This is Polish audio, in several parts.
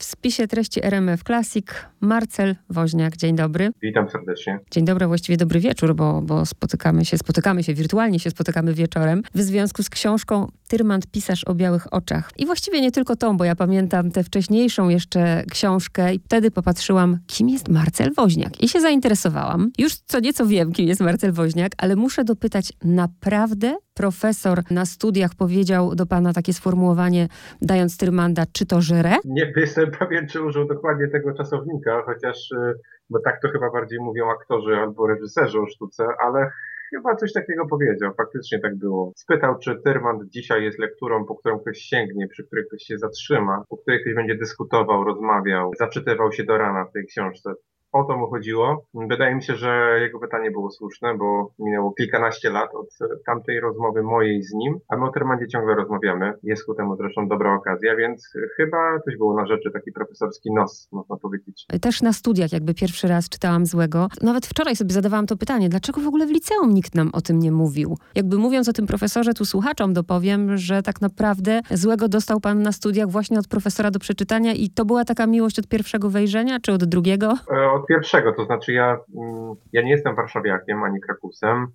W spisie treści RMF Classic Marcel Woźniak. Dzień dobry. Witam serdecznie. Dzień dobry, właściwie dobry wieczór, bo, bo spotykamy się, spotykamy się wirtualnie, się spotykamy wieczorem w związku z książką Tyrmand, pisarz o białych oczach. I właściwie nie tylko tą, bo ja pamiętam tę wcześniejszą jeszcze książkę i wtedy popatrzyłam, kim jest Marcel Woźniak. I się zainteresowałam. Już co nieco wiem, kim jest Marcel Woźniak, ale muszę dopytać, naprawdę profesor na studiach powiedział do pana takie sformułowanie, dając Tyrmanda, czy to żre? Nie jestem pewien, czy użył dokładnie tego czasownika, chociaż, y, bo tak to chyba bardziej mówią aktorzy albo reżyserzy o sztuce, ale chyba coś takiego powiedział. Faktycznie tak było. Spytał, czy Tyrmand dzisiaj jest lekturą, po którą ktoś sięgnie, przy której ktoś się zatrzyma, po której ktoś będzie dyskutował, rozmawiał, zaczytywał się do rana w tej książce o to mu chodziło. Wydaje mi się, że jego pytanie było słuszne, bo minęło kilkanaście lat od tamtej rozmowy mojej z nim, a my o Termandzie ciągle rozmawiamy. Jest ku temu zresztą dobra okazja, więc chyba coś było na rzeczy, taki profesorski nos, można powiedzieć. Też na studiach jakby pierwszy raz czytałam Złego. Nawet wczoraj sobie zadawałam to pytanie, dlaczego w ogóle w liceum nikt nam o tym nie mówił? Jakby mówiąc o tym profesorze, tu słuchaczom dopowiem, że tak naprawdę Złego dostał pan na studiach właśnie od profesora do przeczytania i to była taka miłość od pierwszego wejrzenia, czy od drugiego? E, od pierwszego, to znaczy ja, mm, ja nie jestem warszawiakiem ani krakusem.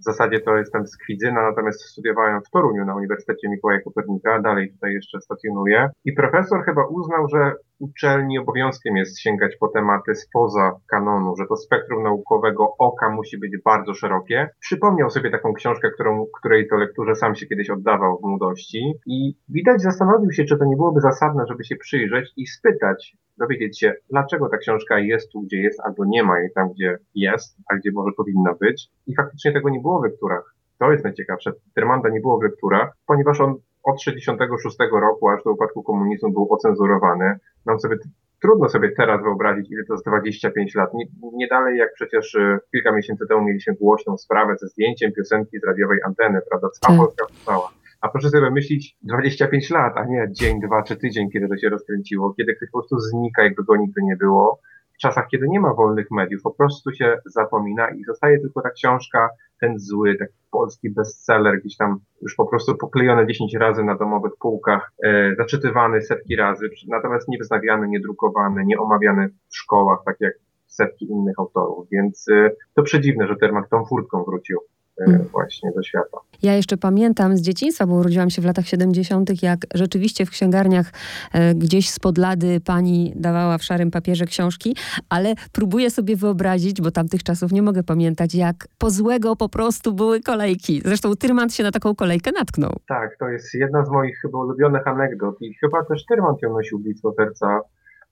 W zasadzie to jestem z Kwidzyna, natomiast studiowałem w Toruniu na Uniwersytecie Mikołaja Kopernika, dalej tutaj jeszcze stacjonuję. I profesor chyba uznał, że uczelni obowiązkiem jest sięgać po tematy spoza kanonu, że to spektrum naukowego oka musi być bardzo szerokie. Przypomniał sobie taką książkę, którą, której to lekturze sam się kiedyś oddawał w młodości i widać zastanowił się, czy to nie byłoby zasadne, żeby się przyjrzeć i spytać, dowiedzieć się, dlaczego ta książka jest tu, gdzie jest, albo nie ma jej tam, gdzie jest, a gdzie może powinna być. I faktycznie tego nie było w lekturach. To jest najciekawsze. Termanda nie było w lekturach, ponieważ on od 66 roku aż do upadku komunizmu był ocenzurowany. Nam sobie trudno sobie teraz wyobrazić, ile to jest 25 lat. Nie, nie dalej jak przecież e, kilka miesięcy temu mieliśmy głośną sprawę ze zdjęciem piosenki z radiowej anteny, prawda? Cała tak. Polska wstała. A proszę sobie myśleć 25 lat, a nie dzień, dwa czy tydzień, kiedy to się rozkręciło, kiedy ktoś po prostu znika, jakby go nigdy nie było. Czasach, kiedy nie ma wolnych mediów, po prostu się zapomina i zostaje tylko ta książka, ten zły, taki polski bestseller, gdzieś tam już po prostu poklejony 10 razy na domowych półkach, e, zaczytywany setki razy, natomiast nie wznawiany, nie drukowany, nie omawiany w szkołach, tak jak setki innych autorów. Więc e, to przedziwne, że Termak tą furtką wrócił. E, mm. właśnie do świata. Ja jeszcze pamiętam z dzieciństwa, bo urodziłam się w latach 70., jak rzeczywiście w księgarniach e, gdzieś spod lady pani dawała w szarym papierze książki, ale próbuję sobie wyobrazić, bo tamtych czasów nie mogę pamiętać, jak po złego po prostu były kolejki. Zresztą Tyrmand się na taką kolejkę natknął. Tak, to jest jedna z moich chyba ulubionych anegdot i chyba też Tyrmand ją nosił blisko serca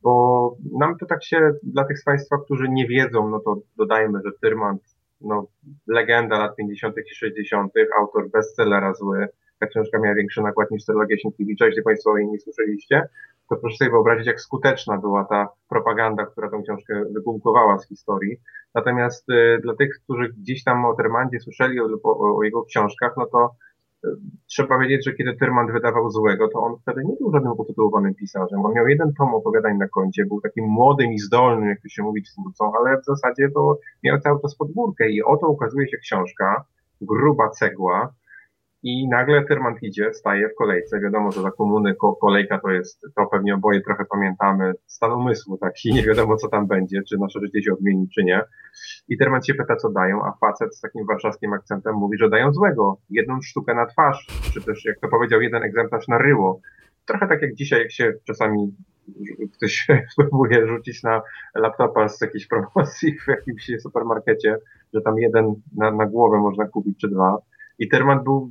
bo nam to tak się, dla tych z Państwa, którzy nie wiedzą, no to dodajmy, że Tyrmand no, legenda lat 50. i 60., autor bestsellera zły. Ta książka miała większy nakład niż trylogia Sienkiewicza, jeśli Państwo o jej nie słyszeliście, to proszę sobie wyobrazić, jak skuteczna była ta propaganda, która tę książkę wygumkowała z historii. Natomiast y, dla tych, którzy gdzieś tam o Termandzie słyszeli o, o, o jego książkach, no to trzeba wiedzieć, że kiedy Tyrmand wydawał złego, to on wtedy nie był żadnym utytułowanym pisarzem. On miał jeden tom opowiadań na koncie, był takim młodym i zdolnym, jak to się mówi, twórcą, ale w zasadzie to miał cały czas podwórkę i oto ukazuje się książka, gruba cegła, i nagle Tyrmand idzie, staje w kolejce. Wiadomo, że za komuny kolejka to jest, to pewnie oboje trochę pamiętamy, stan umysłu taki, nie wiadomo co tam będzie, czy nasze życie się odmieni, czy nie. I Tyrmand się pyta, co dają, a facet z takim warszawskim akcentem mówi, że dają złego. Jedną sztukę na twarz, czy też, jak to powiedział, jeden egzemplarz na ryło. Trochę tak jak dzisiaj, jak się czasami ktoś próbuje rzucić na laptopa z jakiejś promocji w jakimś supermarkecie, że tam jeden na, na głowę można kupić, czy dwa. I Terman był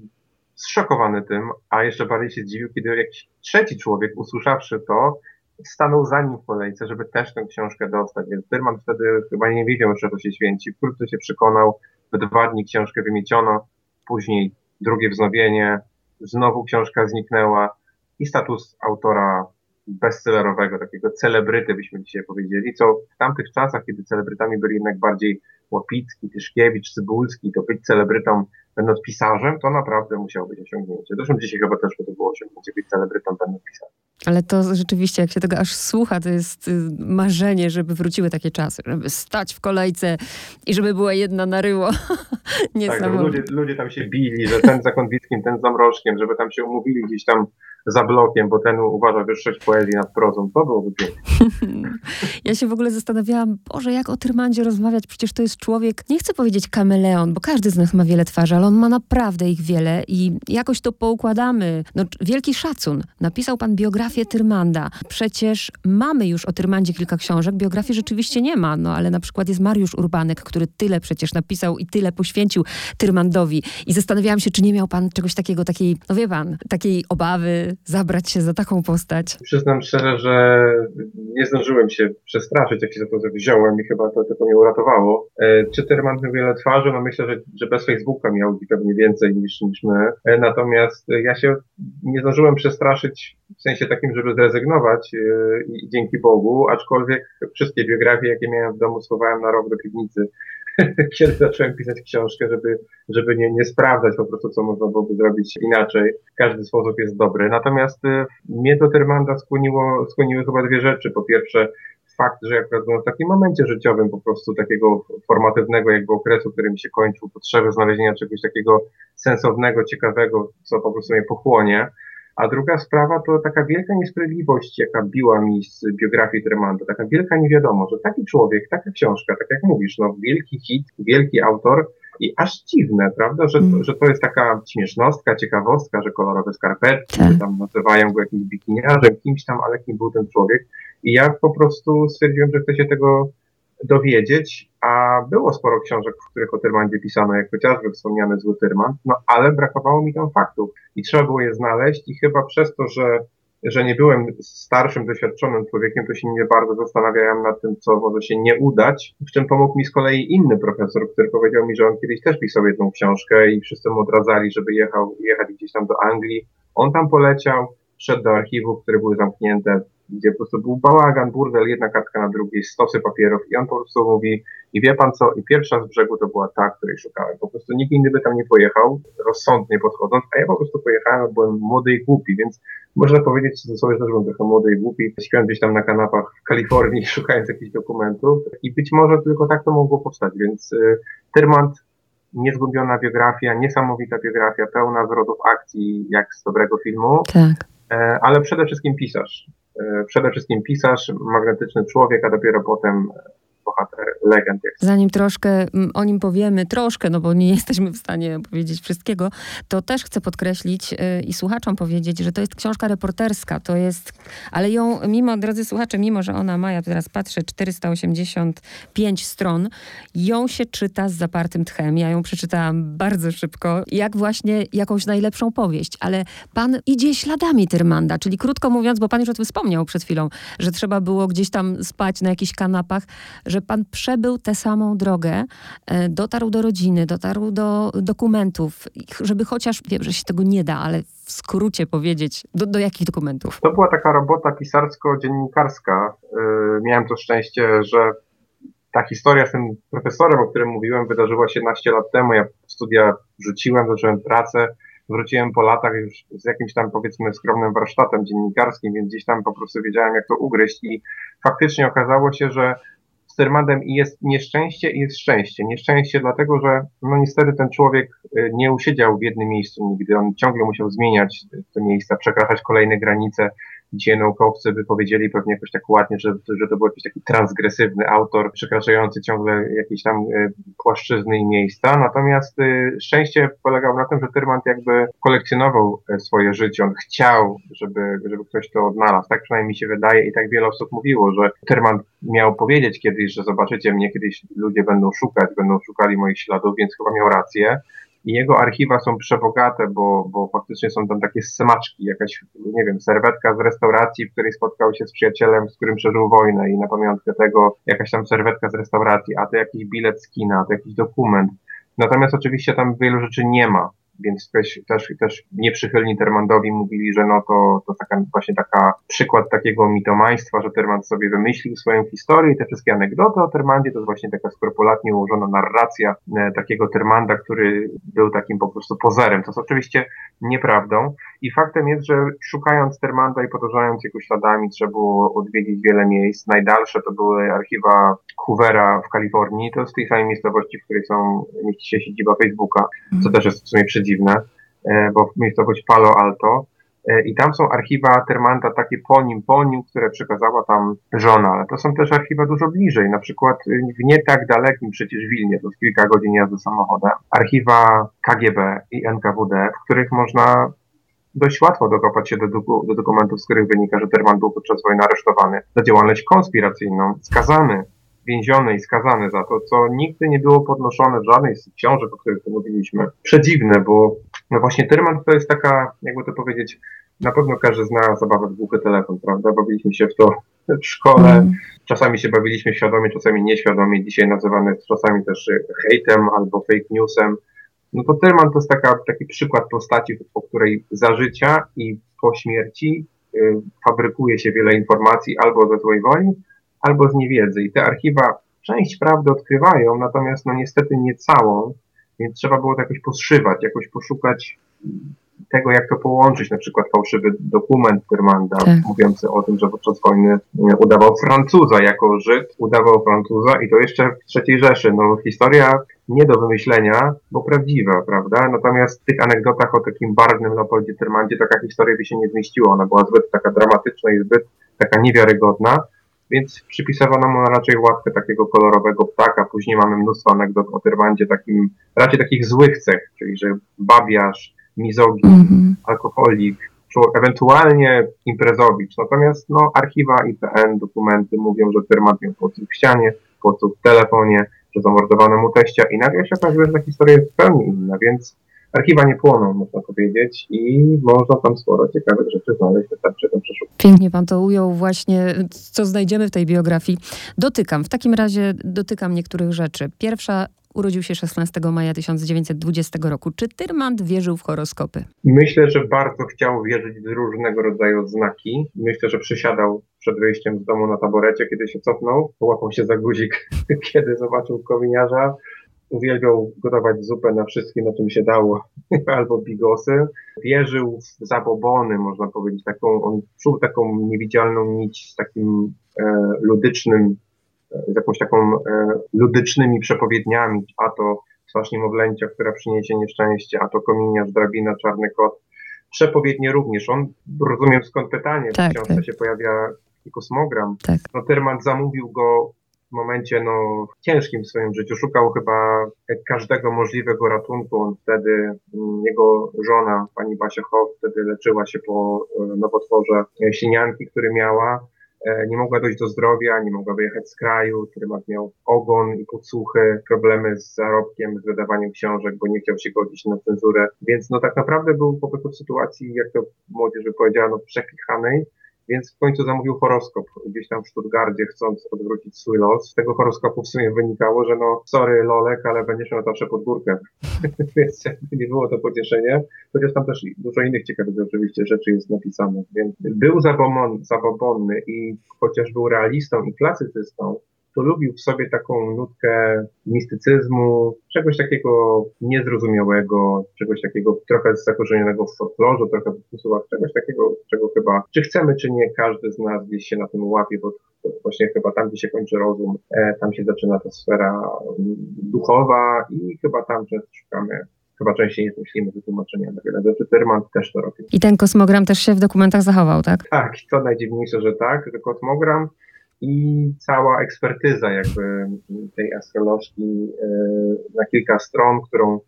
zszokowany tym, a jeszcze bardziej się zdziwił, kiedy jakiś trzeci człowiek, usłyszawszy to, stanął za nim w kolejce, żeby też tę książkę dostać. Więc Tyrman wtedy chyba nie wiedział, że to się święci. Wkrótce się przekonał, w dwa dni książkę wymieciono, później drugie wznowienie, znowu książka zniknęła i status autora bestsellerowego, takiego celebryty, byśmy dzisiaj powiedzieli, co w tamtych czasach, kiedy celebrytami byli jednak bardziej Łopicki, Tyszkiewicz, Cybulski, to być celebrytą będąc pisarzem, to naprawdę musiało być osiągnięcie. Zresztą dzisiaj chyba też by to było osiągnięcie, być celebrytą będąc pisarzem. Ale to rzeczywiście, jak się tego aż słucha, to jest y, marzenie, żeby wróciły takie czasy, żeby stać w kolejce i żeby była jedna na ryło. tak, ludzie, ludzie tam się bili, że ten za Konwickim, ten za Mrożkiem, żeby tam się umówili gdzieś tam za blokiem, bo ten uważa wyższość poezji nad prozą. To byłoby piękne. Ja się w ogóle zastanawiałam, Boże, jak o Tyrmandzie rozmawiać? Przecież to jest człowiek, nie chcę powiedzieć kameleon, bo każdy z nas ma wiele twarzy, ale on ma naprawdę ich wiele i jakoś to poukładamy. No, wielki szacun. Napisał pan biografię Tyrmanda. Przecież mamy już o Tyrmandzie kilka książek. Biografii rzeczywiście nie ma, no ale na przykład jest Mariusz Urbanek, który tyle przecież napisał i tyle poświęcił Tyrmandowi. I zastanawiałam się, czy nie miał pan czegoś takiego, takiej, no wie pan, takiej obawy zabrać się za taką postać. Przyznam szczerze, że nie zdążyłem się przestraszyć, jak się za to wziąłem i chyba to tylko mnie uratowało. E, czy Tyrmand miał wiele twarzy? No myślę, że, że bez Facebooka miał pewnie więcej niż, niż my. E, natomiast ja się nie zdążyłem przestraszyć w sensie takim, żeby zrezygnować e, i dzięki Bogu, aczkolwiek wszystkie biografie, jakie miałem w domu, schowałem na rok do piwnicy, kiedy zacząłem pisać książkę, żeby, żeby nie, nie sprawdzać po prostu, co można byłoby zrobić inaczej. Każdy sposób jest dobry. Natomiast e, mnie do Termanda skłoniło, skłoniły chyba dwie rzeczy. Po pierwsze, fakt, że akurat byłem w takim momencie życiowym po prostu takiego formatywnego jakby okresu, który mi się kończył, potrzeby znalezienia czegoś takiego sensownego, ciekawego, co po prostu mnie pochłonie. A druga sprawa to taka wielka niesprawiedliwość, jaka biła mi z biografii Tremanda, taka wielka niewiadomo, że taki człowiek, taka książka, tak jak mówisz, no wielki hit, wielki autor i aż dziwne, prawda, że, mm. że to jest taka śmiesznostka, ciekawostka, że kolorowe skarpetki, tak. że tam nazywają go jakimś bikiniarzem, kimś tam, ale kim był ten człowiek. I ja po prostu stwierdziłem, że chcę się tego dowiedzieć, a było sporo książek, w których o Tyrmandzie pisano, jak chociażby wspomniany Zły Tyrman, no ale brakowało mi tam faktów i trzeba było je znaleźć i chyba przez to, że, że nie byłem starszym, doświadczonym człowiekiem, to się nie bardzo zastanawiałem nad tym, co może się nie udać, w czym pomógł mi z kolei inny profesor, który powiedział mi, że on kiedyś też pisał jedną książkę i wszyscy mu odradzali, żeby jechał, jechać gdzieś tam do Anglii. On tam poleciał, wszedł do archiwów, które były zamknięte, gdzie po prostu był bałagan, burdel, jedna kartka na drugiej, stosy papierów i on po prostu mówi i wie pan co, i pierwsza z brzegu to była ta, której szukałem. Po prostu nikt inny by tam nie pojechał, rozsądnie podchodząc, a ja po prostu pojechałem, byłem młody i głupi, więc można powiedzieć sobie, że byłem trochę młody i głupi. Śpiałem gdzieś tam na kanapach w Kalifornii, szukając jakichś dokumentów i być może tylko tak to mogło powstać, więc y, Tyrmand niezgubiona biografia, niesamowita biografia, pełna zwrotów akcji, jak z dobrego filmu. Tak. E, ale przede wszystkim pisarz. E, przede wszystkim pisarz, magnetyczny człowiek, a dopiero potem bohater legend. Zanim troszkę mm, o nim powiemy, troszkę, no bo nie jesteśmy w stanie powiedzieć wszystkiego, to też chcę podkreślić yy, i słuchaczom powiedzieć, że to jest książka reporterska, to jest, ale ją, mimo, drodzy słuchacze, mimo, że ona ma, ja teraz patrzę, 485 stron, ją się czyta z zapartym tchem. Ja ją przeczytałam bardzo szybko, jak właśnie jakąś najlepszą powieść, ale pan idzie śladami Tyrmanda, czyli krótko mówiąc, bo pan już o tym wspomniał przed chwilą, że trzeba było gdzieś tam spać na jakichś kanapach, że pan przebył tę samą drogę, e, dotarł do rodziny, dotarł do dokumentów, żeby chociaż, wiem, że się tego nie da, ale w skrócie powiedzieć, do, do jakich dokumentów? To była taka robota pisarsko-dziennikarska. E, miałem to szczęście, że ta historia z tym profesorem, o którym mówiłem, wydarzyła się naście lat temu. Ja studia rzuciłem, zacząłem pracę wróciłem po latach już z jakimś tam powiedzmy skromnym warsztatem dziennikarskim, więc gdzieś tam po prostu wiedziałem jak to ugryźć i faktycznie okazało się, że Stermadem i jest nieszczęście i jest szczęście. Nieszczęście dlatego, że no niestety ten człowiek y, nie usiedział w jednym miejscu nigdy. On ciągle musiał zmieniać te miejsca, przekraczać kolejne granice, Dzisiaj naukowcy by powiedzieli pewnie jakoś tak ładnie, że, że to był jakiś taki transgresywny autor, przekraczający ciągle jakieś tam e, płaszczyzny i miejsca. Natomiast e, szczęście polegało na tym, że Tyrmand jakby kolekcjonował e, swoje życie. On chciał, żeby, żeby ktoś to odnalazł. Tak przynajmniej mi się wydaje i tak wiele osób mówiło, że Tyrmand miał powiedzieć kiedyś, że zobaczycie mnie, kiedyś ludzie będą szukać, będą szukali moich śladów, więc chyba miał rację i jego archiwa są przebogate, bo, bo faktycznie są tam takie smaczki, jakaś, nie wiem, serwetka z restauracji, w której spotkał się z przyjacielem, z którym przeżył wojnę i na pamiątkę tego jakaś tam serwetka z restauracji, a to jakiś bilet z kina, a to jakiś dokument. Natomiast oczywiście tam wielu rzeczy nie ma więc też, też, też nieprzychylni Termandowi mówili, że no to, to taka, właśnie taka przykład takiego mitomaństwa, że Termand sobie wymyślił swoją historię i te wszystkie anegdoty o Termandzie to jest właśnie taka skrupulatnie ułożona narracja e, takiego Termanda, który był takim po prostu pozerem. To jest oczywiście nieprawdą i faktem jest, że szukając Termanda i podążając jego śladami trzeba było odwiedzić wiele miejsc. Najdalsze to były archiwa Hoovera w Kalifornii, to jest w tej samej miejscowości, w której są, mieści się siedziba Facebooka, co też jest w sumie przedziwne, e, bo miejscowość Palo Alto. E, I tam są archiwa Termanta takie po nim, po nim, które przekazała tam żona, ale to są też archiwa dużo bliżej, na przykład w nie tak dalekim przecież Wilnie, to jest kilka godzin jazdy samochodem, archiwa KGB i NKWD, w których można dość łatwo dokopać się do, do dokumentów, z których wynika, że Terman był podczas wojny aresztowany za działalność konspiracyjną, skazany, więziony i skazany za to, co nigdy nie było podnoszone w żadnej z książek, o których tu mówiliśmy. Przedziwne, bo no właśnie Terman to jest taka, jakby to powiedzieć, na pewno każdy zna zabawę w głuchy telefon, prawda? Bawiliśmy się w to w szkole. Mm. Czasami się bawiliśmy świadomie, czasami nieświadomie. Dzisiaj nazywane czasami też hejtem albo fake newsem. No to Terman to jest taka, taki przykład postaci, po której za życia i po śmierci y, fabrykuje się wiele informacji albo ze złej woli, albo z niewiedzy. I te archiwa część prawdy odkrywają, natomiast no niestety nie całą, więc trzeba było to jakoś poszywać, jakoś poszukać tego, jak to połączyć, na przykład fałszywy dokument Tyrmanda, tak. mówiący o tym, że podczas wojny e, udawał Francuza jako Żyd, udawał Francuza i to jeszcze w III Rzeszy. No, historia nie do wymyślenia, bo prawdziwa, prawda? Natomiast w tych anegdotach o takim barwnym Leopoldzie Tyrmandzie taka historia by się nie zmieściła. Ona była zbyt taka dramatyczna i zbyt taka niewiarygodna, więc przypisywano mu raczej łatkę takiego kolorowego ptaka. Później mamy mnóstwo anegdot o Tyrmandzie, takim, raczej takich złych cech, czyli że babiarz, mizogin, mm -hmm. alkoholik, ewentualnie imprezowicz. Natomiast no, archiwa IPN, dokumenty mówią, że firmat miał podsłuch w ścianie, podsłuch w telefonie, że zamordowano mu teścia i nagle się okazuje, że ta historia jest zupełnie inna, więc archiwa nie płoną, można powiedzieć, i można tam sporo ciekawych rzeczy znaleźć, wystarczy to przeszukać. Pięknie pan to ujął właśnie, co znajdziemy w tej biografii. Dotykam, w takim razie dotykam niektórych rzeczy. Pierwsza Urodził się 16 maja 1920 roku. Czy Tyrmand wierzył w horoskopy? Myślę, że bardzo chciał wierzyć w różnego rodzaju znaki. Myślę, że przysiadał przed wyjściem z domu na taborecie, kiedy się cofnął, połapał się za guzik, kiedy zobaczył kominiarza. Uwielbiał gotować zupę na wszystkim, na czym się dało, albo bigosy. Wierzył w zabobony, można powiedzieć, taką, on czuł taką niewidzialną nić z takim e, ludycznym z jakąś taką e, ludycznymi przepowiedniami, a to twarz niemowlęcia, która przyniesie nieszczęście, a to kominiarz, drabina, czarny kot. Przepowiednie również. On, rozumiem skąd pytanie, tak, w książce tak. się pojawia kosmogram. Tak. No Tyrman zamówił go momencie no, ciężkim swoim życiu. Szukał chyba każdego możliwego ratunku. On wtedy, mm, jego żona, pani Basia Hoff, wtedy leczyła się po e, nowotworze sinianki, który miała. E, nie mogła dojść do zdrowia, nie mogła wyjechać z kraju, Trymat miał ogon i podsłuchy, problemy z zarobkiem, z wydawaniem książek, bo nie chciał się godzić na cenzurę, więc no tak naprawdę był po prostu w sytuacji, jak to młodzież by powiedziała, no przekichanej, więc w końcu zamówił horoskop gdzieś tam w Stuttgardzie, chcąc odwrócić swój los. Z tego horoskopu w sumie wynikało, że no, sorry Lolek, ale będziesz miał zawsze pod górkę. więc nie było to pocieszenie. Chociaż tam też dużo innych ciekawych oczywiście rzeczy jest napisane. Więc był zabobonny i chociaż był realistą i klasycystą, to lubił w sobie taką nutkę mistycyzmu, czegoś takiego niezrozumiałego, czegoś takiego trochę zakorzenionego w folklorze, trochę w usługach, czegoś takiego, czego chyba, czy chcemy, czy nie, każdy z nas gdzieś się na tym łapie, bo właśnie chyba tam, gdzie się kończy rozum, e, tam się zaczyna ta sfera duchowa i chyba tam często szukamy chyba częściej nie myślimy wytłumaczenia na wiele rzeczy. Tyrman też to robi. I ten kosmogram też się w dokumentach zachował, tak? Tak, to najdziwniejsze, że tak, że kosmogram i cała ekspertyza jakby tej astrolożki e, na kilka stron, którą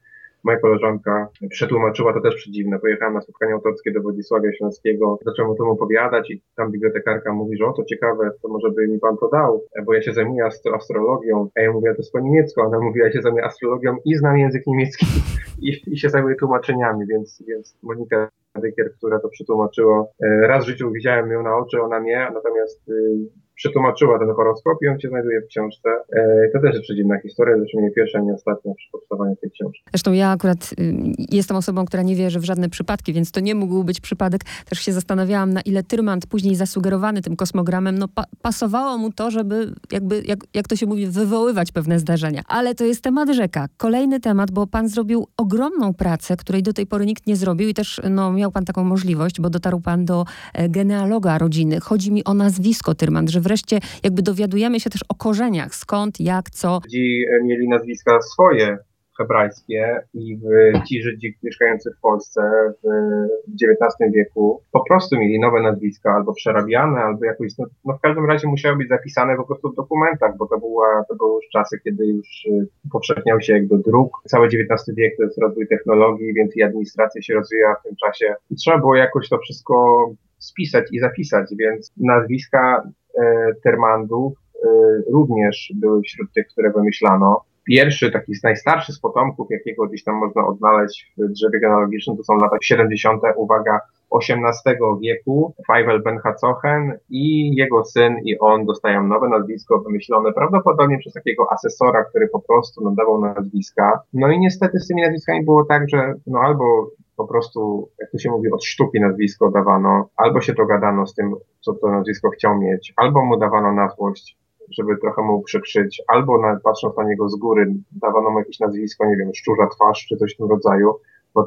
moja koleżanka przetłumaczyła, to też przedziwne. Pojechałem na spotkanie autorskie do Władysławia Śląskiego, zacząłem o tym opowiadać i tam bibliotekarka mówi, że o to ciekawe, to może by mi pan to dał, bo ja się zajmuję astro astrologią, a ja mówię, to jest po niemiecku, ona mówi, ja się zajmuję astrologią i znam język niemiecki i, i się zajmuję tłumaczeniami, więc, więc Monika Dykier, która to przetłumaczyła, e, raz w życiu widziałem ją na oczy, ona nie, natomiast y, przetłumaczyła ten horoskop i on się znajduje w książce. E, to też jest przedziwna historia, zresztą nie pierwsza, nie ostatnia przy powstawaniu tej książki. Zresztą ja akurat y, jestem osobą, która nie wierzy w żadne przypadki, więc to nie mógł być przypadek. Też się zastanawiałam, na ile Tyrmand, później zasugerowany tym kosmogramem, no pa pasowało mu to, żeby jakby, jak, jak to się mówi, wywoływać pewne zdarzenia. Ale to jest temat rzeka. Kolejny temat, bo pan zrobił ogromną pracę, której do tej pory nikt nie zrobił i też no, miał pan taką możliwość, bo dotarł pan do e, genealoga rodziny. Chodzi mi o nazwisko Tyrmand, że wreszcie jakby dowiadujemy się też o korzeniach, skąd, jak, co. Ci mieli nazwiska swoje, hebrajskie i ci Żydzi mieszkający w Polsce w XIX wieku po prostu mieli nowe nazwiska albo przerabiane, albo jakoś, no, no w każdym razie musiały być zapisane po prostu w dokumentach, bo to, była, to były już czasy, kiedy już y, upowszechniał się jakby druk. Cały XIX wiek to jest rozwój technologii, więc i administracja się rozwijała w tym czasie i trzeba było jakoś to wszystko spisać i zapisać, więc nazwiska e, Termandów e, również były wśród tych, które wymyślano pierwszy, taki z najstarszych z potomków, jakiego gdzieś tam można odnaleźć w drzewie genealogicznym, to są lata 70., uwaga, XVIII wieku, Feivel Ben Hatzochen i jego syn i on dostają nowe nazwisko wymyślone prawdopodobnie przez takiego asesora, który po prostu nadawał nazwiska. No i niestety z tymi nazwiskami było tak, że no albo po prostu, jak to się mówi, od sztuki nazwisko dawano, albo się dogadano z tym, co to nazwisko chciał mieć, albo mu dawano na złość żeby trochę mu przekrzyć, albo na, patrząc na niego z góry, dawano mu jakieś nazwisko, nie wiem, szczurza twarz, czy coś w tym rodzaju,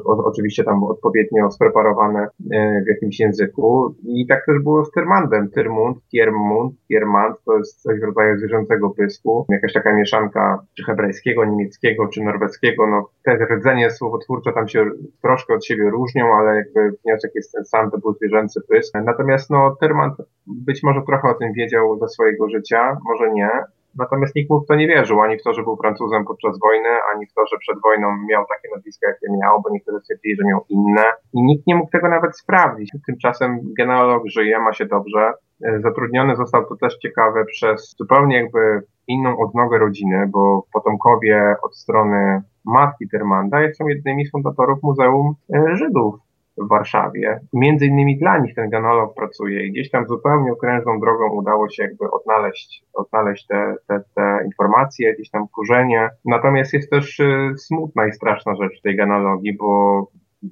oczywiście tam odpowiednio spreparowane e, w jakimś języku. I tak też było z Tyrmandem. Tyrmund, Tiermund, Tiermand to jest coś w rodzaju zwierzęcego pysku. Jakaś taka mieszanka czy hebrajskiego, niemieckiego, czy norweskiego. No, te rdzenie słowotwórcze tam się troszkę od siebie różnią, ale jakby wniosek jest ten sam, to był zwierzęcy pysk. Natomiast no, Tyrmand być może trochę o tym wiedział ze swojego życia, może nie. Natomiast nikt mu w to nie wierzył, ani w to, że był Francuzem podczas wojny, ani w to, że przed wojną miał takie nazwisko, jakie miał, bo niektórzy stwierdzili, że miał inne. I nikt nie mógł tego nawet sprawdzić. Tymczasem genealog żyje, ma się dobrze. Zatrudniony został to też ciekawe przez zupełnie jakby inną odnogę rodziny, bo potomkowie od strony matki Termanda są jednymi z fundatorów Muzeum e, Żydów w Warszawie. Między innymi dla nich ten genolog pracuje i gdzieś tam zupełnie okrężną drogą udało się jakby odnaleźć, odnaleźć te, te, te informacje, gdzieś tam kurzenie. Natomiast jest też y, smutna i straszna rzecz tej genealogii, bo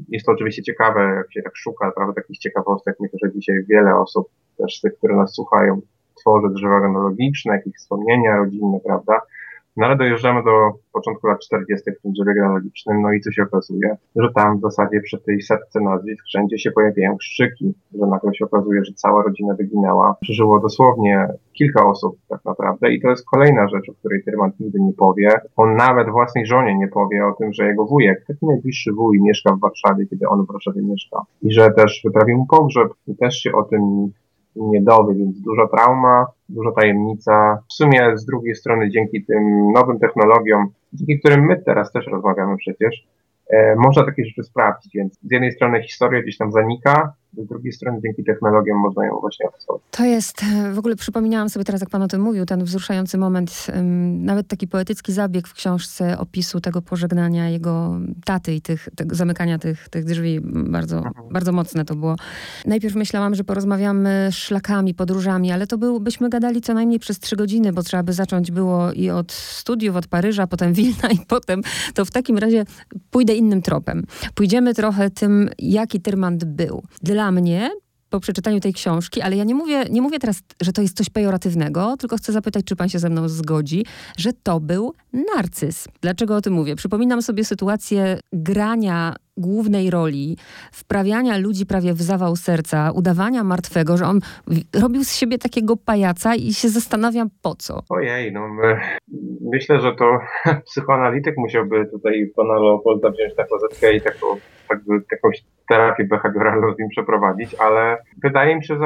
jest to oczywiście ciekawe, jak się tak szuka, prawda, takich ciekawostek. Myślę, że dzisiaj wiele osób, też tych, które nas słuchają, tworzy drzewa genealogiczne, jakieś wspomnienia rodzinne, prawda? No ale dojeżdżamy do początku lat 40. w tym genealogicznym, no i co się okazuje, że tam w zasadzie przy tej setce nazwisk wszędzie się pojawiają krzyki, że nagle się okazuje, że cała rodzina wyginęła. Przeżyło dosłownie kilka osób tak naprawdę i to jest kolejna rzecz, o której Tyrmand nigdy nie powie. On nawet własnej żonie nie powie o tym, że jego wujek, taki najbliższy wuj, mieszka w Warszawie, kiedy on w Warszawie mieszka. I że też wyprawił mu pogrzeb i też się o tym nie dowie, więc duża trauma, duża tajemnica. W sumie z drugiej strony dzięki tym nowym technologiom, dzięki którym my teraz też rozmawiamy przecież, e, można takie rzeczy sprawdzić, więc z jednej strony historia gdzieś tam zanika, z drugiej strony dzięki technologiom można ją właśnie odtworzyć. To jest, e, w ogóle przypominałam sobie teraz, jak pan o tym mówił, ten wzruszający moment, nawet taki poetycki zabieg w książce opisu tego pożegnania jego taty i tych, tego zamykania tych, tych drzwi. Bardzo, mhm. bardzo mocne to było. Najpierw myślałam, że porozmawiamy szlakami, podróżami, ale to był, byśmy gadali co najmniej przez trzy godziny, bo trzeba by zacząć było i od studiów, od Paryża, potem Wilna i potem, to w takim razie pójdę innym tropem. Pójdziemy trochę tym, jaki Tyrmand był. Dla mnie po przeczytaniu tej książki, ale ja nie mówię, nie mówię teraz, że to jest coś pejoratywnego, tylko chcę zapytać, czy pan się ze mną zgodzi, że to był narcyz. Dlaczego o tym mówię? Przypominam sobie sytuację grania głównej roli, wprawiania ludzi prawie w zawał serca, udawania martwego, że on robił z siebie takiego pajaca i się zastanawiam po co. Ojej, no my, myślę, że to psychoanalityk musiałby tutaj pana Leopolda wziąć taką zetkę i taką, jakby, jakąś terapię behawioralną z nim przeprowadzić, ale wydaje mi się, że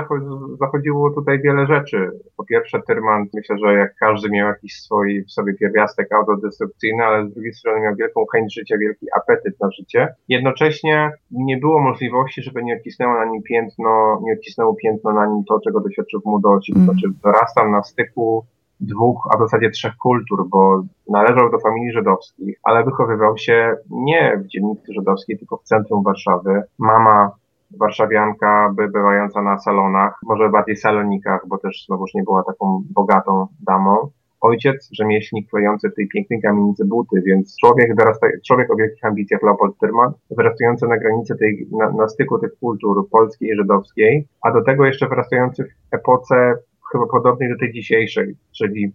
zachodziło tutaj wiele rzeczy. Po pierwsze, Tyrman, myślę, że jak każdy miał jakiś swój w sobie pierwiastek autodestrukcyjny, ale z drugiej strony miał wielką chęć życia, wielki apetyt na życie. Jednocześnie nie było możliwości, żeby nie odcisnęło na nim piętno, nie odcisnęło piętno na nim to, czego doświadczył w młodości. Mm. To znaczy dorastał na styku dwóch, a w zasadzie trzech kultur, bo należał do familii żydowskich, ale wychowywał się nie w dzielnicy żydowskiej, tylko w centrum Warszawy. Mama warszawianka, by bywająca na salonach, może bardziej salonikach, bo też znowuż nie była taką bogatą damą. Ojciec, rzemieślnik klejący w tej pięknej kamienicy buty, więc człowiek, dorasta, człowiek o wielkich ambicjach Leopold Tyrman, wyrastający na granicy tej, na, na styku tych kultur polskiej i żydowskiej, a do tego jeszcze wyrastający w epoce chyba podobnej do tej dzisiejszej, czyli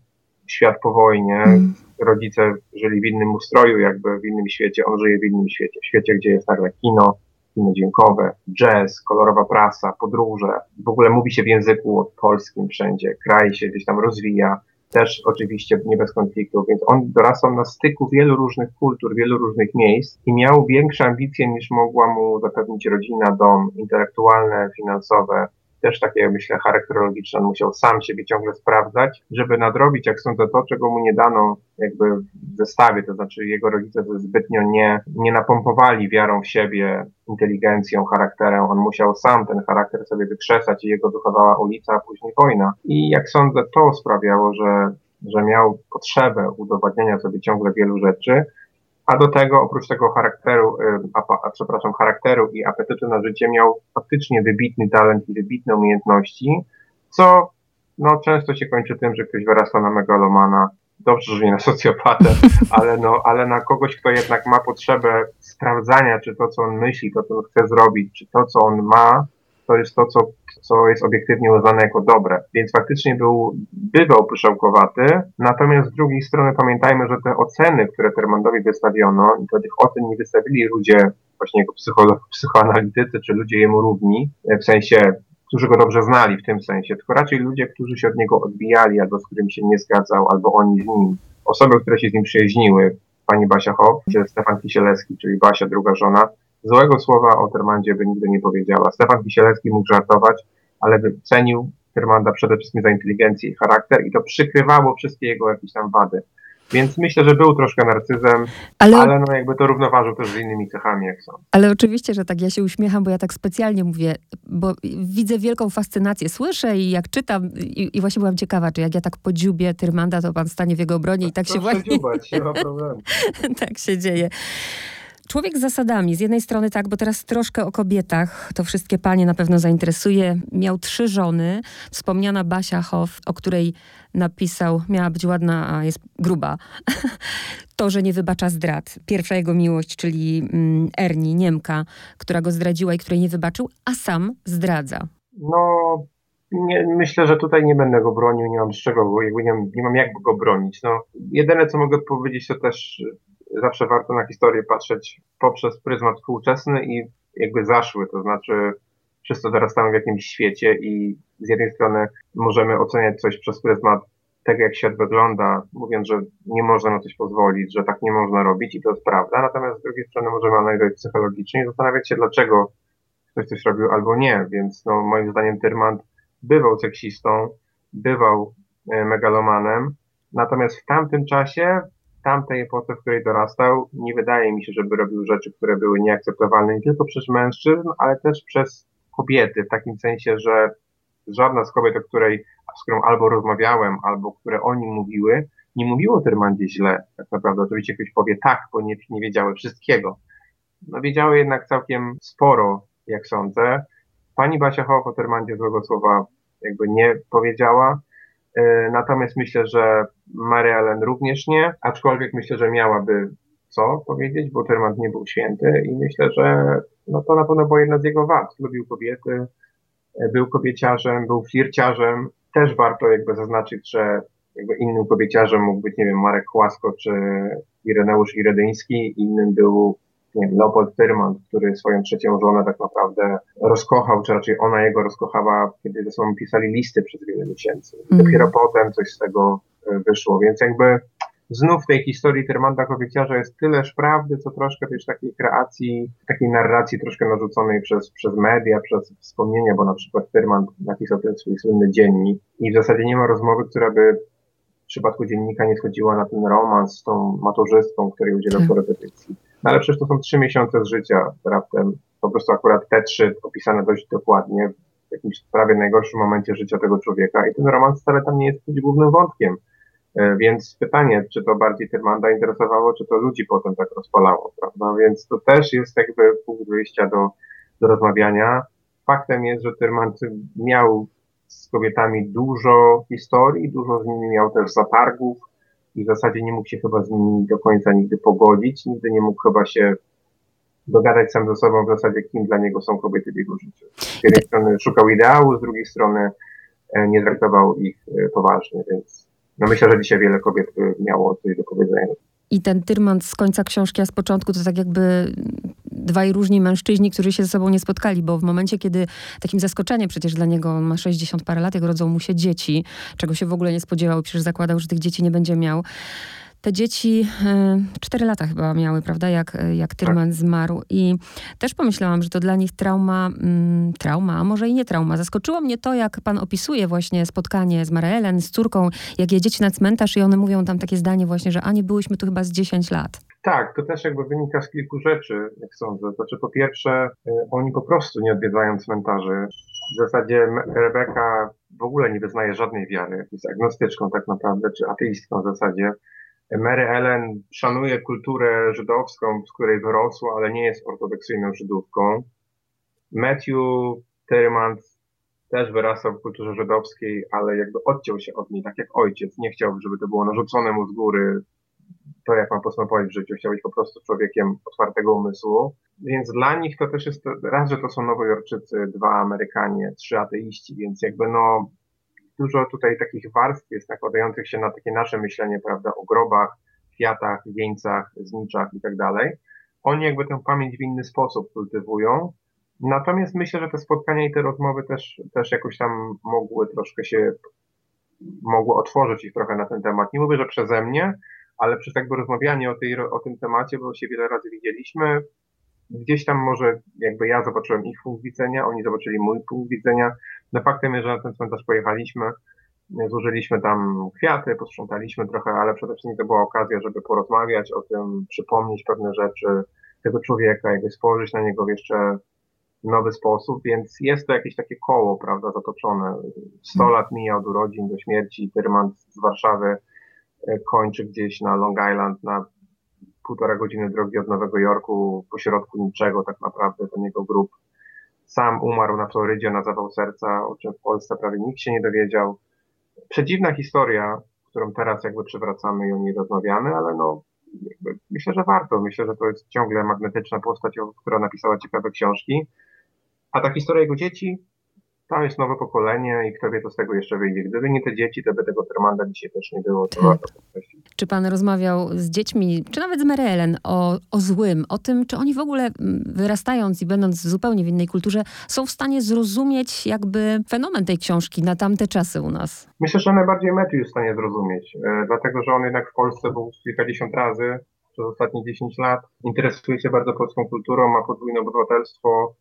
świat po wojnie, mm. rodzice żyli w innym ustroju, jakby w innym świecie, on żyje w innym świecie, w świecie, gdzie jest nagle kino, kino dźwiękowe, jazz, kolorowa prasa, podróże, w ogóle mówi się w języku polskim wszędzie, kraj się gdzieś tam rozwija, też oczywiście nie bez konfliktów, więc on dorastał na styku wielu różnych kultur, wielu różnych miejsc i miał większe ambicje niż mogła mu zapewnić rodzina, dom, intelektualne, finansowe też takie, myślę, charakterologiczne. On musiał sam siebie ciągle sprawdzać, żeby nadrobić, jak sądzę, to, czego mu nie dano jakby w zestawie, to znaczy jego rodzice zbytnio nie, nie napompowali wiarą w siebie, inteligencją, charakterem. On musiał sam ten charakter sobie wykrzesać i jego wychowała ulica, a później wojna. I jak sądzę, to sprawiało, że że miał potrzebę udowadniania sobie ciągle wielu rzeczy, a do tego, oprócz tego charakteru, a, przepraszam, charakteru i apetytu na życie, miał faktycznie wybitny talent i wybitne umiejętności, co no, często się kończy tym, że ktoś wyrasta na megalomana, dobrze, że nie na socjopatę, ale, no, ale na kogoś, kto jednak ma potrzebę sprawdzania, czy to, co on myśli, to, co on chce zrobić, czy to, co on ma, to jest to, co, co jest obiektywnie uznane jako dobre. Więc faktycznie był, bywał pyszałkowaty, natomiast z drugiej strony pamiętajmy, że te oceny, które Termandowi wystawiono, i to tych ocen nie wystawili ludzie, właśnie psycholog, psychoanalitycy, czy ludzie jemu równi, w sensie którzy go dobrze znali w tym sensie, tylko raczej ludzie, którzy się od niego odbijali, albo z którymi się nie zgadzał, albo oni z nim. Osoby, które się z nim przyjaźniły, pani Basia Hoff, czy Stefan Kisielewski, czyli Basia, druga żona, Złego słowa o Termandzie by nigdy nie powiedziała. Stefan Kisielewski mógł żartować, ale by cenił Termanda przede wszystkim za inteligencję i charakter i to przykrywało wszystkie jego jakieś tam wady. Więc myślę, że był troszkę narcyzem, ale, ale no jakby to równoważył też z innymi cechami, jak są. Ale oczywiście, że tak, ja się uśmiecham, bo ja tak specjalnie mówię, bo widzę wielką fascynację, słyszę i jak czytam i, i właśnie byłam ciekawa, czy jak ja tak podziubię Tyrmanda, to pan stanie w jego obronie i tak się właśnie... Dziubać, nie ma problemu. tak się dzieje. Człowiek z zasadami. Z jednej strony tak, bo teraz troszkę o kobietach. To wszystkie panie na pewno zainteresuje. Miał trzy żony. Wspomniana Basia Hoff, o której napisał, miała być ładna, a jest gruba. to, że nie wybacza zdrad. Pierwsza jego miłość, czyli mm, Erni, Niemka, która go zdradziła i której nie wybaczył, a sam zdradza. No, nie, myślę, że tutaj nie będę go bronił, nie mam z czego, jakby nie, nie mam jak go bronić. No, jedyne, co mogę powiedzieć, to też zawsze warto na historię patrzeć poprzez pryzmat współczesny i jakby zaszły, to znaczy wszyscy dorastamy w jakimś świecie i z jednej strony możemy oceniać coś przez pryzmat tego, jak świat wygląda, mówiąc, że nie można na coś pozwolić, że tak nie można robić i to jest prawda, natomiast z drugiej strony możemy analizować psychologicznie i zastanawiać się, dlaczego ktoś coś robił albo nie, więc no, moim zdaniem Tyrmand bywał seksistą, bywał e, megalomanem, natomiast w tamtym czasie tamtej epoce, w której dorastał, nie wydaje mi się, żeby robił rzeczy, które były nieakceptowalne nie tylko przez mężczyzn, ale też przez kobiety, w takim sensie, że żadna z kobiet, o której, z którą albo rozmawiałem, albo które o nim mówiły, nie mówiło o Tyrmandzie źle. Tak naprawdę oczywiście ktoś powie tak, bo nie, nie wiedziały wszystkiego. No wiedziały jednak całkiem sporo, jak sądzę. Pani Basia Hoff o Tyrmandzie złego słowa jakby nie powiedziała. E, natomiast myślę, że Mary Ellen również nie, aczkolwiek myślę, że miałaby co powiedzieć, bo Tyrmand nie był święty i myślę, że no to na pewno była jedna z jego wad. Lubił kobiety, e, był kobieciarzem, był flirciarzem. Też warto jakby zaznaczyć, że jakby innym kobieciarzem mógł być, nie wiem, Marek Chłasko czy Ireneusz Iredyński, innym był nie wiem, Leopold Tyrmand, który swoją trzecią żonę tak naprawdę rozkochał, czy raczej ona jego rozkochała, kiedy ze sobą pisali listy przez wiele miesięcy. Mm. Dopiero potem coś z tego e, wyszło, więc jakby znów w tej historii Tyrmanda Kobieciarza jest tyleż prawdy, co troszkę też takiej kreacji, takiej narracji troszkę narzuconej przez, przez media, przez wspomnienia, bo na przykład Tyrmand napisał ten swój słynny dziennik i w zasadzie nie ma rozmowy, która by w przypadku dziennika nie schodziła na ten romans z tą maturzystką, której udzielał tak. repetycji. No ale przecież to są trzy miesiące z życia raptem. Po prostu akurat te trzy opisane dość dokładnie w jakimś prawie najgorszym momencie życia tego człowieka i ten romans wcale tam nie jest głównym wątkiem. E, więc pytanie, czy to bardziej Tyrmanda interesowało, czy to ludzi potem tak rozpalało, prawda? Więc to też jest jakby punkt wyjścia do, do rozmawiania. Faktem jest, że Tyrmand miał z kobietami dużo historii, dużo z nimi miał też zatargów, i w zasadzie nie mógł się chyba z nimi do końca nigdy pogodzić, nigdy nie mógł chyba się dogadać sam ze sobą w zasadzie, kim dla niego są kobiety w jego życiu. Z jednej strony szukał ideału, z drugiej strony e, nie traktował ich e, poważnie, więc no myślę, że dzisiaj wiele kobiet miało coś do powiedzenia. I ten Tyrmand z końca książki, a z początku to tak jakby dwaj różni mężczyźni, którzy się ze sobą nie spotkali, bo w momencie, kiedy takim zaskoczeniem przecież dla niego, on ma 60 parę lat, jak rodzą mu się dzieci, czego się w ogóle nie spodziewał, przecież zakładał, że tych dzieci nie będzie miał. Te dzieci e, cztery lata chyba miały, prawda, jak, jak Tyrman tak. zmarł. I też pomyślałam, że to dla nich trauma, mm, trauma, a może i nie trauma. Zaskoczyło mnie to, jak pan opisuje właśnie spotkanie z Marelen, z córką, jak jedziecie na cmentarz i one mówią tam takie zdanie właśnie, że Ani, byłyśmy tu chyba z 10 lat. Tak, to też jakby wynika z kilku rzeczy, jak sądzę. Znaczy po pierwsze, e, oni po prostu nie odwiedzają cmentarzy. W zasadzie Rebeka w ogóle nie wyznaje żadnej wiary, jest agnostyczką tak naprawdę, czy ateistką w zasadzie. Mary Ellen szanuje kulturę żydowską, z której wyrosła, ale nie jest ortodoksyjną Żydówką. Matthew Tyrmans też wyrastał w kulturze żydowskiej, ale jakby odciął się od niej, tak jak ojciec. Nie chciał, żeby to było narzucone mu z góry, to jak ma postępować w życiu. Chciał być po prostu człowiekiem otwartego umysłu. Więc dla nich to też jest, raz, że to są Nowojorczycy, dwa Amerykanie, trzy ateiści, więc jakby no dużo tutaj takich warstw jest nakładających się na takie nasze myślenie, prawda, o grobach, kwiatach, wieńcach, zniczach i tak dalej. Oni jakby tę pamięć w inny sposób kultywują. Natomiast myślę, że te spotkania i te rozmowy też, też jakoś tam mogły troszkę się, mogły otworzyć ich trochę na ten temat. Nie mówię, że przeze mnie, ale przez jakby rozmawianie o, tej, o tym temacie, bo się wiele razy widzieliśmy, gdzieś tam może jakby ja zobaczyłem ich punkt widzenia, oni zobaczyli mój punkt widzenia. No faktem jest, że na ten cmentarz pojechaliśmy, złożyliśmy tam kwiaty, posprzątaliśmy trochę, ale przede wszystkim to była okazja, żeby porozmawiać o tym, przypomnieć pewne rzeczy tego człowieka, jakby spojrzeć na niego w jeszcze nowy sposób, więc jest to jakieś takie koło, prawda, zatoczone. 100 hmm. lat mija od urodzin do śmierci, Tyrman z Warszawy e, kończy gdzieś na Long Island, na półtora godziny drogi od Nowego Jorku, pośrodku niczego tak naprawdę, ten jego grup sam umarł na Florydzie na zawał serca, o czym w Polsce prawie nikt się nie dowiedział. Przedziwna historia, którą teraz jakby przywracamy i o niej rozmawiamy, ale no myślę, że warto. Myślę, że to jest ciągle magnetyczna postać, która napisała ciekawe książki. A ta historia jego dzieci, tam jest nowe pokolenie i kto wie, co z tego jeszcze wyjdzie. Gdyby nie te dzieci, to by tego Tremanda dzisiaj też nie było. To tak. Czy pan rozmawiał z dziećmi, czy nawet z Mary o, o złym, o tym, czy oni w ogóle wyrastając i będąc zupełnie w innej kulturze, są w stanie zrozumieć jakby fenomen tej książki na tamte czasy u nas? Myślę, że najbardziej Matthew jest w stanie zrozumieć, e, dlatego że on jednak w Polsce był kilkadziesiąt razy przez ostatnie 10 lat, interesuje się bardzo polską kulturą, ma podwójne obywatelstwo,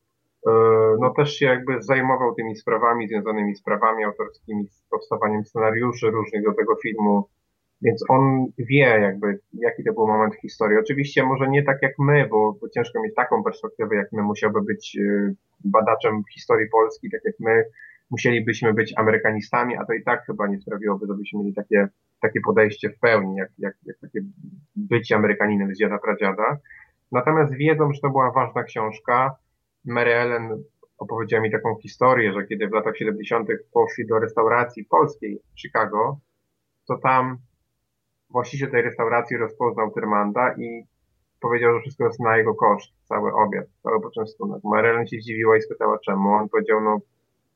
no też się jakby zajmował tymi sprawami związanymi z prawami autorskimi, z powstawaniem scenariuszy różnych do tego filmu, więc on wie jakby, jaki to był moment w historii. Oczywiście może nie tak jak my, bo, bo ciężko mieć taką perspektywę jak my, musiałby być e, badaczem historii Polski, tak jak my musielibyśmy być amerykanistami, a to i tak chyba nie sprawiłoby, żebyśmy mieli takie, takie podejście w pełni, jak, jak, jak takie bycie Amerykaninem z dziada pradziada. Natomiast wiedzą, że to była ważna książka, Mary Ellen opowiedziała mi taką historię, że kiedy w latach 70. poszli do restauracji polskiej w Chicago, to tam właściciel tej restauracji rozpoznał Tyrmanda i powiedział, że wszystko jest na jego koszt, cały obiad, cały poczęstunek. Mary Ellen się zdziwiła i spytała czemu. On powiedział, no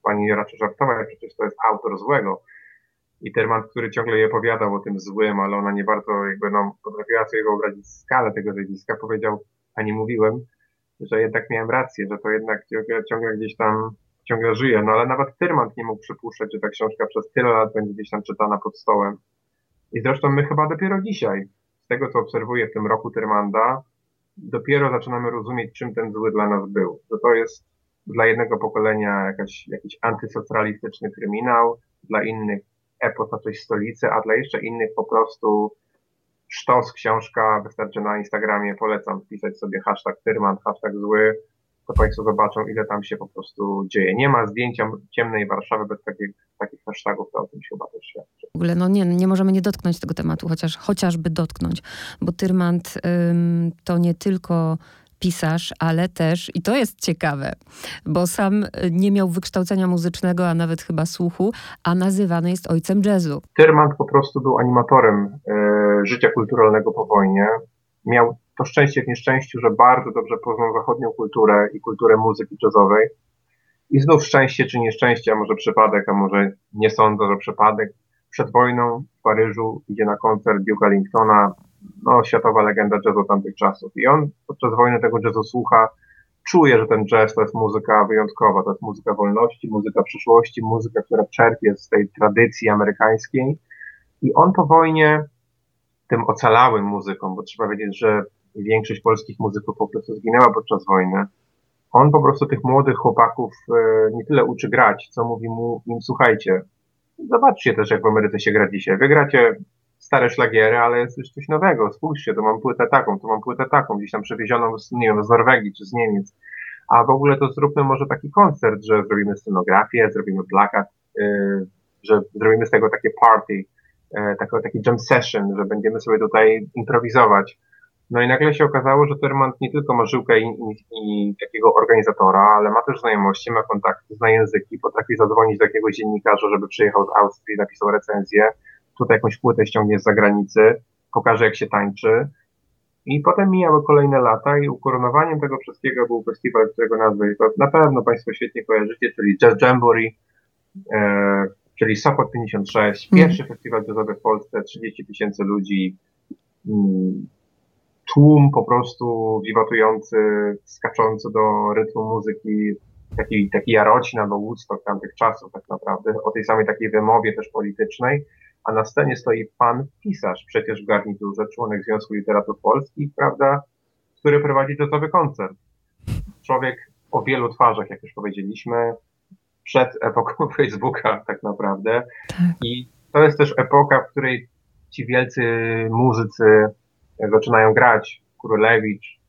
pani raczej żartować, przecież to jest autor złego. I Tyrmand, który ciągle jej opowiadał o tym złym, ale ona nie bardzo jakby no, potrafiła sobie wyobrazić skalę tego zjawiska, powiedział, a nie mówiłem, że jednak miałem rację, że to jednak ciągle, gdzieś tam ciągle żyje. No ale nawet Tyrmand nie mógł przypuszczać, że ta książka przez tyle lat będzie gdzieś tam czytana pod stołem. I zresztą my chyba dopiero dzisiaj, z tego co obserwuję w tym roku Tyrmanda, dopiero zaczynamy rozumieć, czym ten zły dla nas był. Że to jest dla jednego pokolenia jakaś, jakiś antysocjalistyczny kryminał, dla innych epos na coś stolicy, a dla jeszcze innych po prostu sztos książka, wystarczy na Instagramie, polecam wpisać sobie hashtag Tyrman, hashtag zły, to Państwo zobaczą, ile tam się po prostu dzieje. Nie ma zdjęcia ciemnej Warszawy bez takich, takich hashtagów, to o tym się chyba też świadczy. W ogóle, no nie, nie możemy nie dotknąć tego tematu, chociaż chociażby dotknąć, bo Tyrmand ym, to nie tylko pisarz, ale też, i to jest ciekawe, bo sam y, nie miał wykształcenia muzycznego, a nawet chyba słuchu, a nazywany jest ojcem jazzu. Tyrmand po prostu był animatorem e, życia kulturalnego po wojnie. Miał to szczęście w nieszczęściu, że bardzo dobrze poznał zachodnią kulturę i kulturę muzyki jazzowej. I znów szczęście czy nieszczęście, a może przypadek, a może nie sądzę, że przypadek. Przed wojną w Paryżu idzie na koncert Duke'a Ellingtona, no, światowa legenda jazzu tamtych czasów. I on podczas wojny tego jazzu słucha, czuje, że ten jazz to jest muzyka wyjątkowa, to jest muzyka wolności, muzyka przyszłości, muzyka, która czerpie z tej tradycji amerykańskiej. I on po wojnie tym ocalałym muzykom, bo trzeba wiedzieć, że większość polskich muzyków po prostu zginęła podczas wojny. On po prostu tych młodych chłopaków e, nie tyle uczy grać, co mówi mu im, słuchajcie, zobaczcie też, jak w Ameryce się gra dzisiaj. Wygracie stare szlagiery, ale jest już coś nowego. Spójrzcie, to mam płytę taką, to mam płytę taką, gdzieś tam przewiezioną z, nie wiem, z Norwegii czy z Niemiec. A w ogóle to zróbmy może taki koncert, że zrobimy scenografię, zrobimy plakat, yy, że zrobimy z tego takie party, yy, taki, taki jam session, że będziemy sobie tutaj improwizować. No i nagle się okazało, że Termant nie tylko ma żyłkę i, i, i, takiego organizatora, ale ma też znajomości, ma kontakty, zna języki, potrafi zadzwonić do jakiegoś dziennikarza, żeby przyjechał z Austrii, napisał recenzję, tutaj jakąś płytę ściągnie z zagranicy, pokaże jak się tańczy. I potem mijały kolejne lata i ukoronowaniem tego wszystkiego był festiwal, którego nazwę na pewno Państwo świetnie kojarzycie, czyli Jazz Jamboree, e, czyli Sopot 56, mhm. pierwszy mm. festiwal jazzowy w Polsce, 30 tysięcy ludzi, mm, tłum po prostu wiwatujący, skaczący do rytmu muzyki, taki, taki Jarocin albo Woodstock tamtych czasów tak naprawdę, o tej samej takiej wymowie też politycznej, a na scenie stoi pan pisarz, przecież w garniturze, członek Związku Literatur Polskich, prawda, który prowadzi gotowy koncert. Człowiek o wielu twarzach, jak już powiedzieliśmy, przed epoką Facebooka tak naprawdę. Tak. I to jest też epoka, w której ci wielcy muzycy zaczynają grać. Królewicz,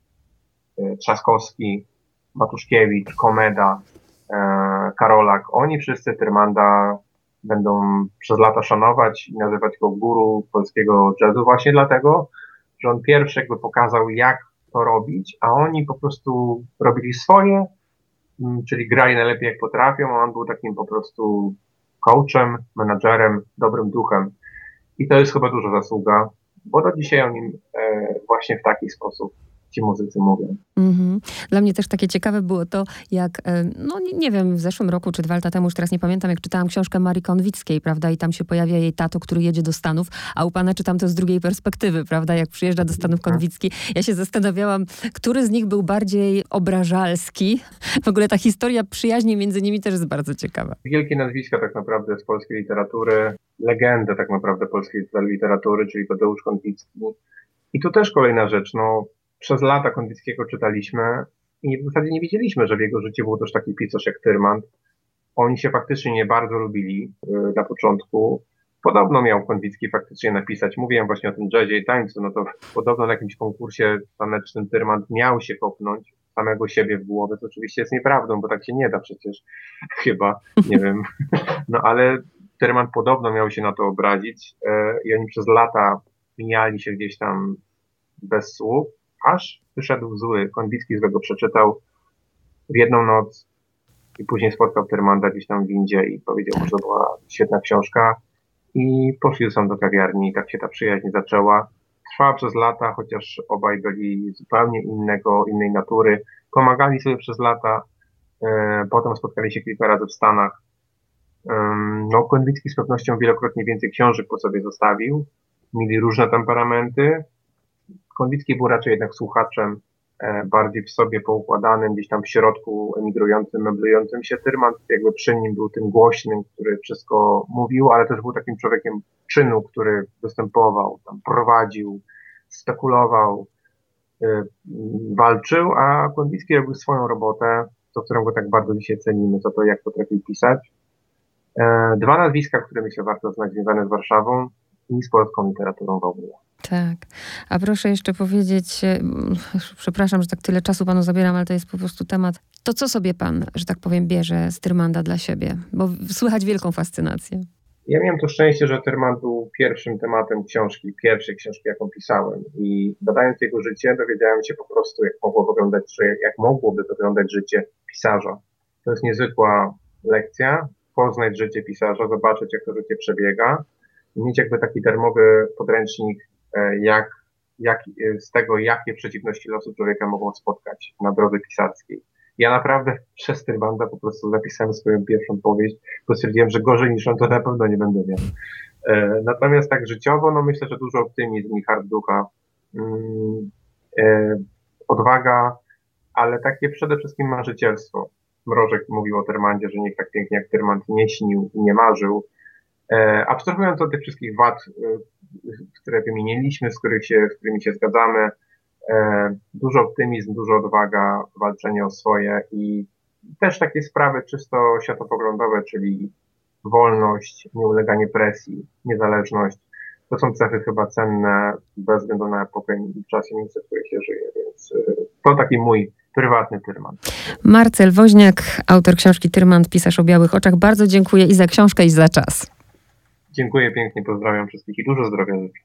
e, Trzaskowski, Matuszkiewicz, Komeda, e, Karolak. Oni wszyscy Tyrmanda będą przez lata szanować i nazywać go guru polskiego jazzu właśnie dlatego, że on pierwszy jakby pokazał, jak to robić, a oni po prostu robili swoje, mm, czyli grali najlepiej jak potrafią, a on był takim po prostu coachem, menadżerem, dobrym duchem. I to jest chyba duża zasługa, bo do dzisiaj o nim e, właśnie w taki sposób ci muzycy mówią. Mm-hmm. Dla mnie też takie ciekawe było to, jak, e, no nie, wiem, w zeszłym roku czy dwa lata temu, już teraz nie pamiętam, jak czytałam książkę Marii Konwickiej, prawda, i tam się pojawia jej tato, który jedzie do Stanów, a u pana czytam to z drugiej perspektywy, prawda, jak przyjeżdża do Stanów mhm. Konwicki. Ja się zastanawiałam, który z nich był bardziej obrażalski. W ogóle ta historia przyjaźni między nimi też jest bardzo ciekawa. Wielkie nazwiska tak naprawdę z polskiej literatury, legendę tak naprawdę polskiej literatury, czyli Tadeusz Konwicki. I tu też kolejna rzecz, no przez lata Konwickiego czytaliśmy i w zasadzie nie wiedzieliśmy, że w jego życiu był też taki pisarz jak Tyrmand. Oni się faktycznie nie bardzo lubili y, na początku. Podobno miał Konwicki faktycznie napisać, mówiłem właśnie o tym jazzie i tańcu, no to podobno na jakimś konkursie tanecznym Tyrmand miał się kopnąć samego siebie w głowę, to oczywiście jest nieprawdą, bo tak się nie da przecież, chyba, nie wiem. No ale Tyrmand podobno miał się na to obrazić y, i oni przez lata mijali się gdzieś tam bez słów aż wyszedł zły. Konwicki złego przeczytał w jedną noc i później spotkał Termanda gdzieś tam w windzie i powiedział że to była świetna książka i poszli ze do kawiarni i tak się ta przyjaźń zaczęła. Trwała przez lata, chociaż obaj byli zupełnie innego, innej natury. Pomagali sobie przez lata, e, potem spotkali się kilka razy w Stanach. No, Konwicki z pewnością wielokrotnie więcej książek po sobie zostawił. Mieli różne temperamenty, Konwicki był raczej jednak słuchaczem, e, bardziej w sobie poukładanym, gdzieś tam w środku emigrującym, meblującym się. Tyrman jakby przy nim był tym głośnym, który wszystko mówił, ale też był takim człowiekiem czynu, który występował, tam prowadził, spekulował, e, walczył, a Konwicki robił swoją robotę, to którą go tak bardzo dzisiaj cenimy, to to jak potrafił pisać. E, dwa nazwiska, które myślę warto znać związane z Warszawą i z polską literaturą w ogóle. Tak. A proszę jeszcze powiedzieć, e, przepraszam, że tak tyle czasu panu zabieram, ale to jest po prostu temat. To co sobie pan, że tak powiem, bierze z Tyrmanda dla siebie? Bo słychać wielką fascynację. Ja miałem to szczęście, że Tyrmand był pierwszym tematem książki, pierwszej książki, jaką pisałem. I badając jego życie, dowiedziałem się po prostu, jak mogło wyglądać, jak mogłoby wyglądać życie pisarza. To jest niezwykła lekcja, poznać życie pisarza, zobaczyć, jak to życie przebiega, mieć jakby taki darmowy podręcznik jak, jak, e, z tego, jakie przeciwności losu człowieka mogą spotkać na drodze pisarskiej. Ja naprawdę przez Tyrbanda po prostu napisałem swoją pierwszą powieść, bo stwierdziłem, że gorzej niż on to na pewno nie będę miał. E, natomiast tak życiowo, no myślę, że dużo optymizm i hard ducha mm, e, odwaga, ale takie przede wszystkim marzycielstwo. Mrożek mówił o Tyrmandzie, że nikt tak pięknie jak Tyrmand nie śnił i nie marzył. E, abstrahując od tych wszystkich wad, które wymieniliśmy, z, których się, z którymi się zgadzamy, dużo optymizm, dużo odwaga, walczenie o swoje i też takie sprawy czysto światopoglądowe, czyli wolność, nieuleganie presji, niezależność. To są cechy chyba cenne bez względu na epokę i czas i miejsce, w której się żyje, więc y, to taki mój prywatny Tyrman. Marcel Woźniak, autor książki Tyrman, pisarz o białych oczach. Bardzo dziękuję i za książkę, i za czas. Dziękuję pięknie, pozdrawiam wszystkich i dużo zdrowia życzę.